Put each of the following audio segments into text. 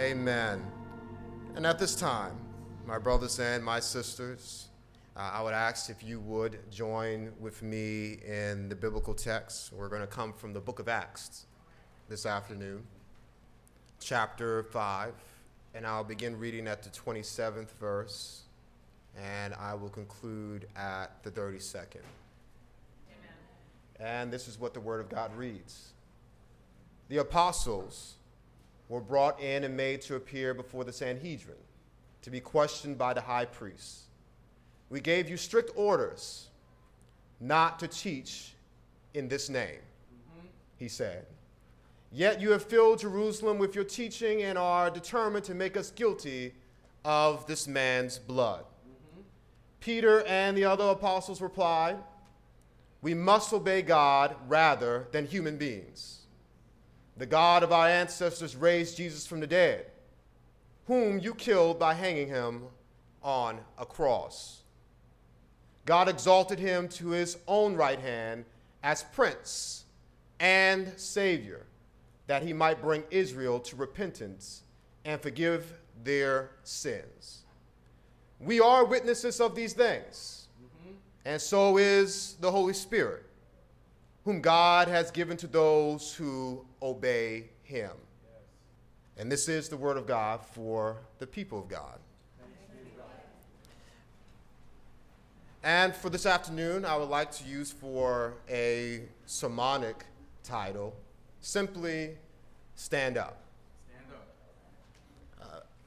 Amen. And at this time, my brothers and my sisters, uh, I would ask if you would join with me in the biblical text. We're going to come from the book of Acts this afternoon, chapter 5, and I'll begin reading at the 27th verse, and I will conclude at the 32nd. Amen. And this is what the Word of God reads The apostles were brought in and made to appear before the Sanhedrin to be questioned by the high priest. We gave you strict orders not to teach in this name, mm-hmm. he said. Yet you have filled Jerusalem with your teaching and are determined to make us guilty of this man's blood. Mm-hmm. Peter and the other apostles replied, We must obey God rather than human beings. The God of our ancestors raised Jesus from the dead, whom you killed by hanging him on a cross. God exalted him to his own right hand as prince and savior, that he might bring Israel to repentance and forgive their sins. We are witnesses of these things, mm-hmm. and so is the Holy Spirit whom God has given to those who obey him. And this is the word of God for the people of God. And for this afternoon, I would like to use for a sermonic title simply Stand Up. Uh,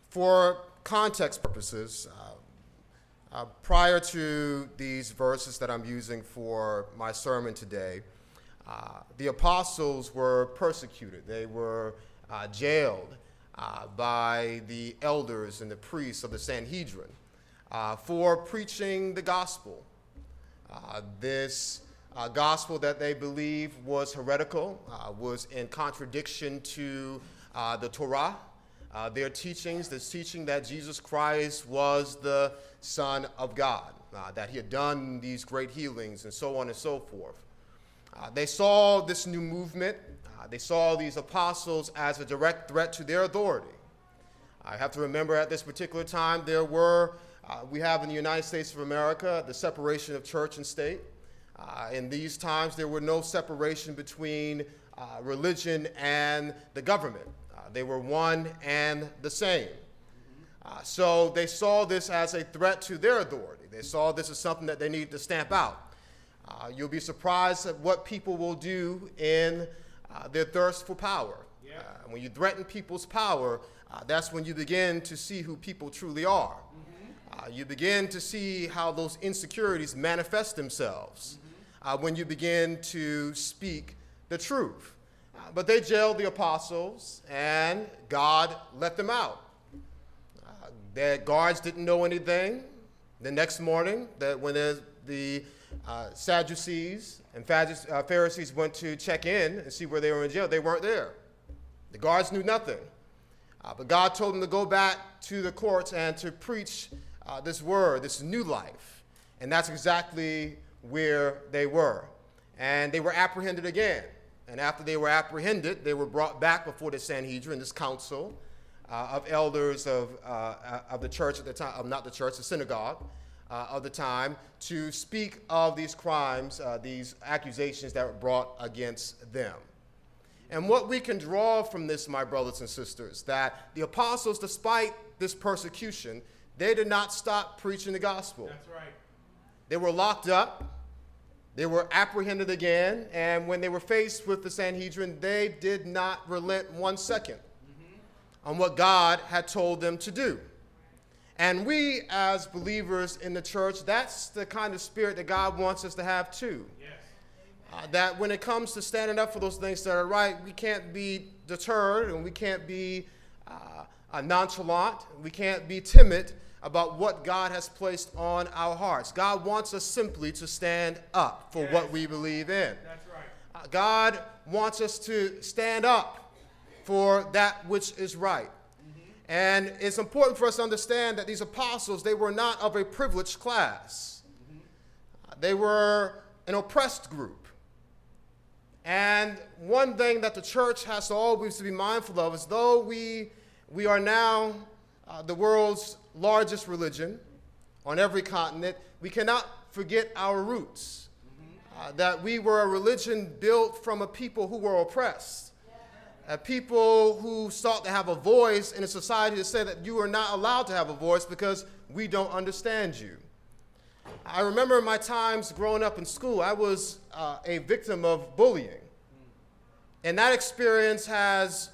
for context purposes, uh, uh, prior to these verses that I'm using for my sermon today, uh, the apostles were persecuted, they were uh, jailed uh, by the elders and the priests of the Sanhedrin uh, for preaching the gospel. Uh, this gospel that they believed was heretical, was in contradiction to the Torah. their teachings, this teaching that Jesus Christ was the Son of God, that he had done these great healings, and so on and so forth. Uh, they saw this new movement, uh, they saw these apostles as a direct threat to their authority. I have to remember at this particular time, there were, uh, we have in the United States of America, the separation of church and state. Uh, in these times, there were no separation between uh, religion and the government, uh, they were one and the same. so they saw this as a threat to their authority. They saw this as something that they needed to stamp out. Uh, you'll be surprised at what people will do in uh, their thirst for power. Yeah. Uh, when you threaten people's power, uh, that's when you begin to see who people truly are. Mm-hmm. Uh, you begin to see how those insecurities manifest themselves mm-hmm. when you begin to speak the truth. but they jailed the apostles, and God let them out. their guards didn't know anything. The next morning, that when the uh, Sadducees and uh, Pharisees went to check in and see where they were in jail. They weren't there. The guards knew nothing. Uh, but God told them to go back to the courts and to preach uh, this word, this new life. And that's exactly where they were. And they were apprehended again. And after they were apprehended, they were brought back before the Sanhedrin, this council uh, of elders of, uh, of the church at the time, of not the church, the synagogue uh, of the time to speak of these crimes, uh, these accusations that were brought against them. And what we can draw from this, my brothers and sisters, that the apostles, despite this persecution, they did not stop preaching the gospel. That's right. They were locked up, they were apprehended again, and when they were faced with the Sanhedrin, they did not relent one second mm-hmm. on what God had told them to do. And we, as believers in the church, that's the kind of spirit that God wants us to have too. Yes. Uh, that when it comes to standing up for those things that are right, we can't be deterred and we can't be uh, nonchalant, we can't be timid about what God has placed on our hearts. God wants us simply to stand up for yes. what we believe in. That's right. Uh, God wants us to stand up for that which is right. And it's important for us to understand that these apostles, they were not of a privileged class. They were an oppressed group. And one thing that the church has to always be mindful of is though we we are now uh, the world's largest religion on every continent. We cannot forget our roots. Uh, that we were a religion built from a people who were oppressed, a people who sought to have a voice in a society that said that you are not allowed to have a voice because we don't understand you. I remember my times growing up in school, I was uh, a victim of bullying. And that experience has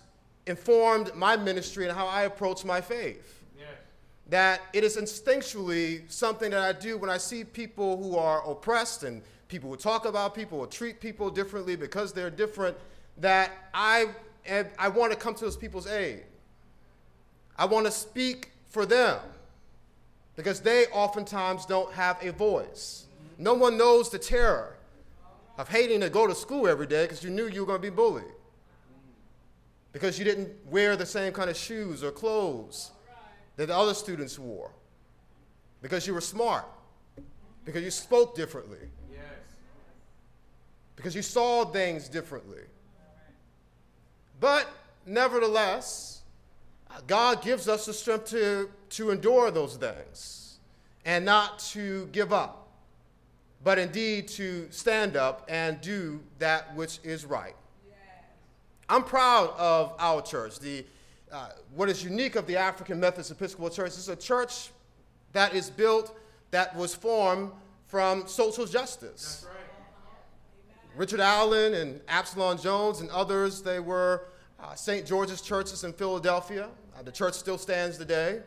informed my ministry and how I approach my faith. Yes. That it is instinctually something that I do when I see people who are oppressed and people who talk about people or treat people differently because they're different, that I, I want to come to those people's aid. I want to speak for them because they oftentimes don't have a voice. No one knows the terror of hating to go to school every day because you knew you were going to be bullied. Because you didn't wear the same kind of shoes or clothes that the other students wore. Because you were smart. Because you spoke differently. Yes. Because you saw things differently. But nevertheless, God gives us the strength to, to endure those things and not to give up but indeed to stand up and do that which is right. I'm proud of our church. The, uh, what is unique of the African Methodist Episcopal Church is a church that is built, that was formed from social justice. Right. Richard Allen and Absalom Jones and others, they were uh, St. George's churches in Philadelphia. Uh, the church still stands today.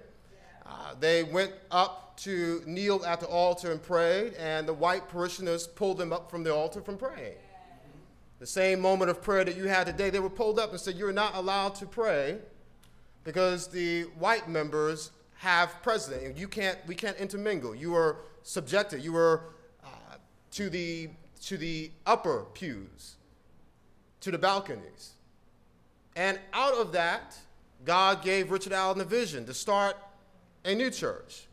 Uh, they went up to kneel at the altar and prayed, and the white parishioners pulled them up from the altar from praying. The same moment of prayer that you had today, they were pulled up and said, You're not allowed to pray because the white members have president. You can't, we can't intermingle. You are subjected. You are uh, to, the, to the upper pews, to the balconies. And out of that, God gave Richard Allen a vision to start a new church.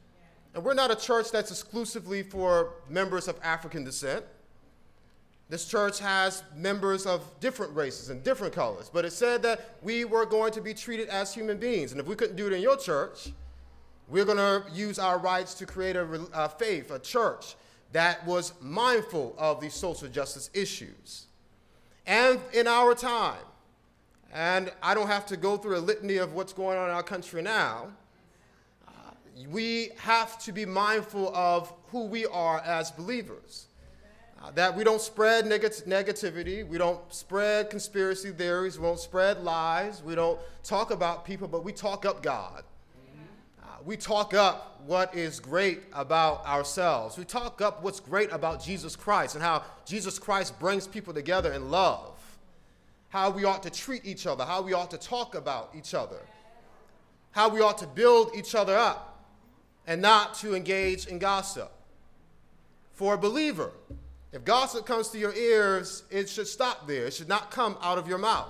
And we're not a church that's exclusively for members of African descent. This church has members of different races and different colors, but it said that we were going to be treated as human beings. And if we couldn't do it in your church, we're going to use our rights to create a, a faith, a church that was mindful of these social justice issues. And in our time, and I don't have to go through a litany of what's going on in our country now, we have to be mindful of who we are as believers. Uh, that we don't spread neg- negativity, we don't spread conspiracy theories, we don't spread lies, we don't talk about people, but we talk up God. Uh, we talk up what is great about ourselves. We talk up what's great about Jesus Christ and how Jesus Christ brings people together in love. How we ought to treat each other, how we ought to talk about each other, how we ought to build each other up and not to engage in gossip. For a believer, if gossip comes to your ears, it should stop there. It should not come out of your mouth.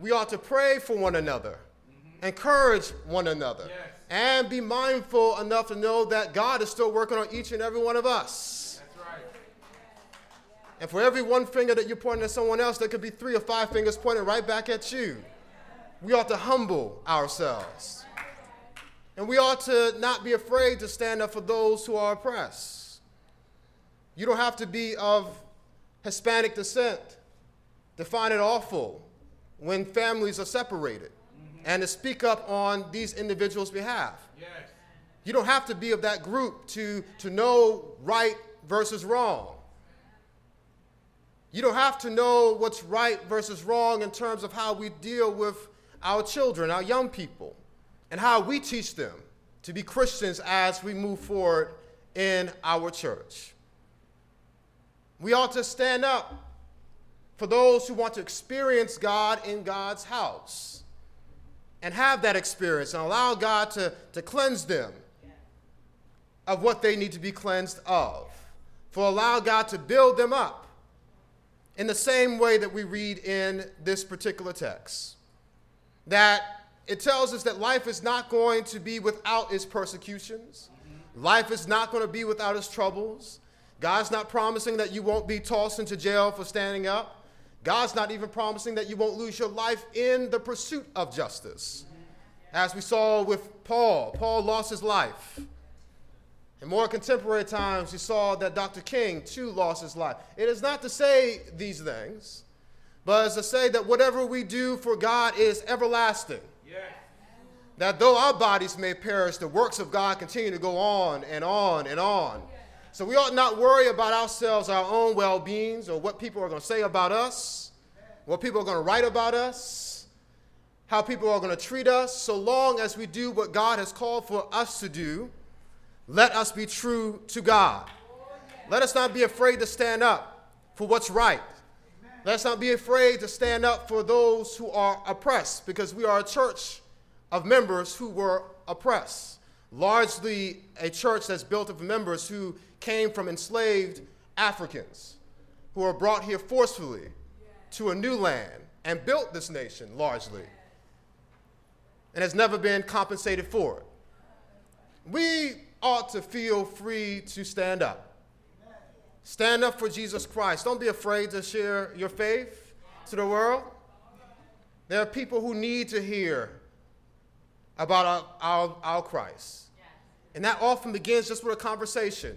We ought to pray for one another. Encourage one another, yes. and be mindful enough to know that God is still working on each and every one of us. Right. And for every one finger that you're pointing at someone else, there could be three or five fingers pointing right back at you. We ought to humble ourselves. And we ought to not be afraid to stand up for those who are oppressed. You don't have to be of Hispanic descent to find it awful when families are separated. And to speak up on these individuals' behalf. Yes. You don't have to be of that group to, to know right versus wrong. You don't have to know what's right versus wrong in terms of how we deal with our children, our young people and how we teach them to be Christians as we move forward in our church. We ought to stand up for those who want to experience God in God's house and have that experience and allow God to, to cleanse them of what they need to be cleansed of. For allow God to build them up in the same way that we read in this particular text. That it tells us that life is not going to be without its persecutions. Life is not going to be without its troubles. God's not promising that you won't be tossed into jail for standing up. God's not even promising that you won't lose your life in the pursuit of justice. As we saw with Paul, Paul lost his life. In more contemporary times, we saw that Dr. King too lost his life. It is not to say these things, but as to say that whatever we do for God is everlasting. That though our bodies may perish, the works of God continue to go on and on and on. So we ought not worry about ourselves, our own well beings, or what people are going to say about us, what people are going to write about us, how people are going to treat us, so long as we do what God has called for us to do. Let us be true to God. Let us not be afraid to stand up for what's right. Let us not be afraid to stand up for those who are oppressed because we are a church of members who were oppressed. Largely a church that's built of members who came from enslaved Africans who were brought here forcefully to a new land and built this nation largely and has never been compensated for it. We ought to feel free to stand up. Stand up for Jesus Christ. Don't be afraid to share your faith to the world. There are people who need to hear about our, our, our Christ. And that often begins just with a conversation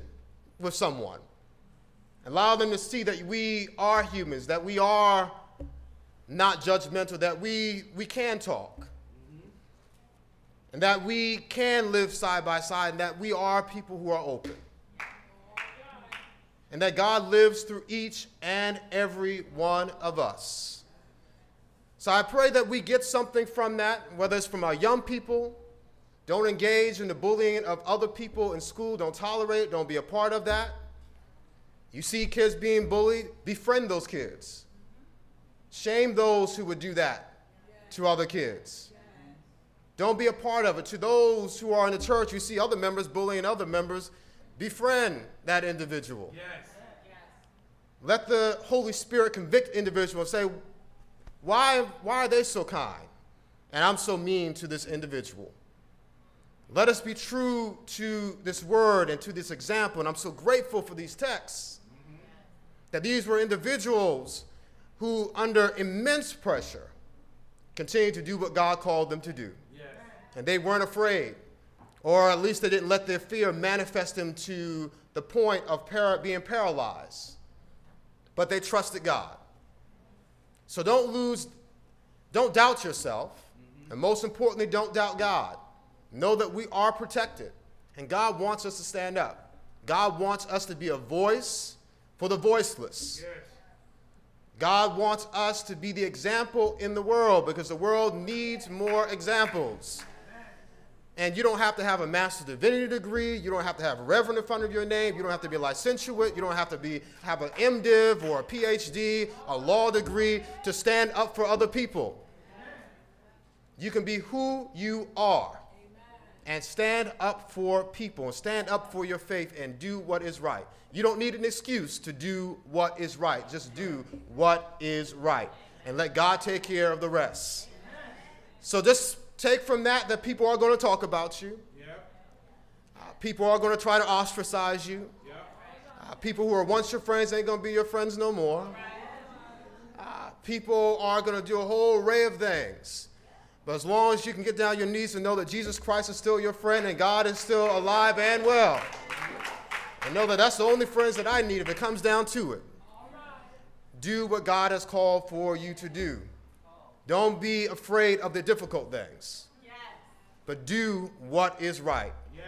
with someone. Allow them to see that we are humans, that we are not judgmental, that we, we can talk, mm-hmm. and that we can live side by side, and that we are people who are open. And that God lives through each and every one of us. So I pray that we get something from that, whether it's from our young people. Don't engage in the bullying of other people in school. Don't tolerate it. Don't be a part of that. You see kids being bullied, befriend those kids. Shame those who would do that to other kids. Don't be a part of it. To those who are in the church, you see other members bullying other members, befriend that individual. Yes. Let the Holy Spirit convict individual and say, why, why are they so kind? And I'm so mean to this individual. Let us be true to this word and to this example. And I'm so grateful for these texts that these were individuals who, under immense pressure, continued to do what God called them to do. Yes. And they weren't afraid, or at least they didn't let their fear manifest them to the point of para- being paralyzed. But they trusted God. So don't lose, don't doubt yourself, mm-hmm. and most importantly, don't doubt God. Know that we are protected, and God wants us to stand up. God wants us to be a voice for the voiceless. Yes. God wants us to be the example in the world because the world needs more examples. And you don't have to have a master's divinity degree. You don't have to have a reverend in front of your name. You don't have to be a licentiate. You don't have to be, have an MDiv or a PhD, a law degree to stand up for other people. You can be who you are and stand up for people and stand up for your faith and do what is right. You don't need an excuse to do what is right. Just do what is right and let God take care of the rest. So just take from that that people are going to talk about you. Yep. Uh, people are going to try to ostracize you. Yep. Uh, people who are once your friends ain't going to be your friends no more. Uh, people are going to do a whole array of things. But as long as you can get down your knees and know that Jesus Christ is still your friend and God is still alive and well, and know that that's the only friends that I need if it comes down to it. Do what God has called for you to do. Don't be afraid of the difficult things, yes. but do what is right. Yeah.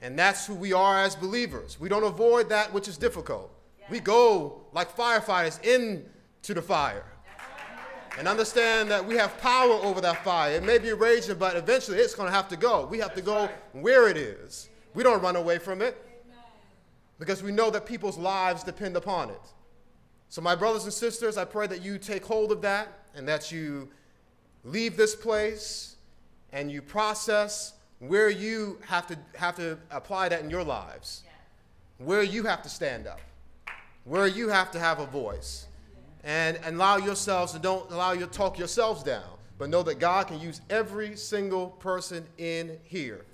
And that's who we are as believers. We don't avoid that which is difficult. Yes. We go like firefighters into the fire and understand that we have power over that fire. It may be raging, but eventually it's going to have to go. We have to go where it is. We don't run away from it because we know that people's lives depend upon it. So, my brothers and sisters, I pray that you take hold of that and that you leave this place and you process where you have to, have to apply that in your lives, where you have to stand up, where you have to have a voice, and, and allow yourselves to don't allow you to talk yourselves down, but know that God can use every single person in here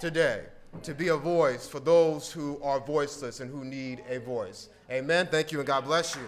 today to be a voice for those who are voiceless and who need a voice. Amen. Thank you, and God bless you.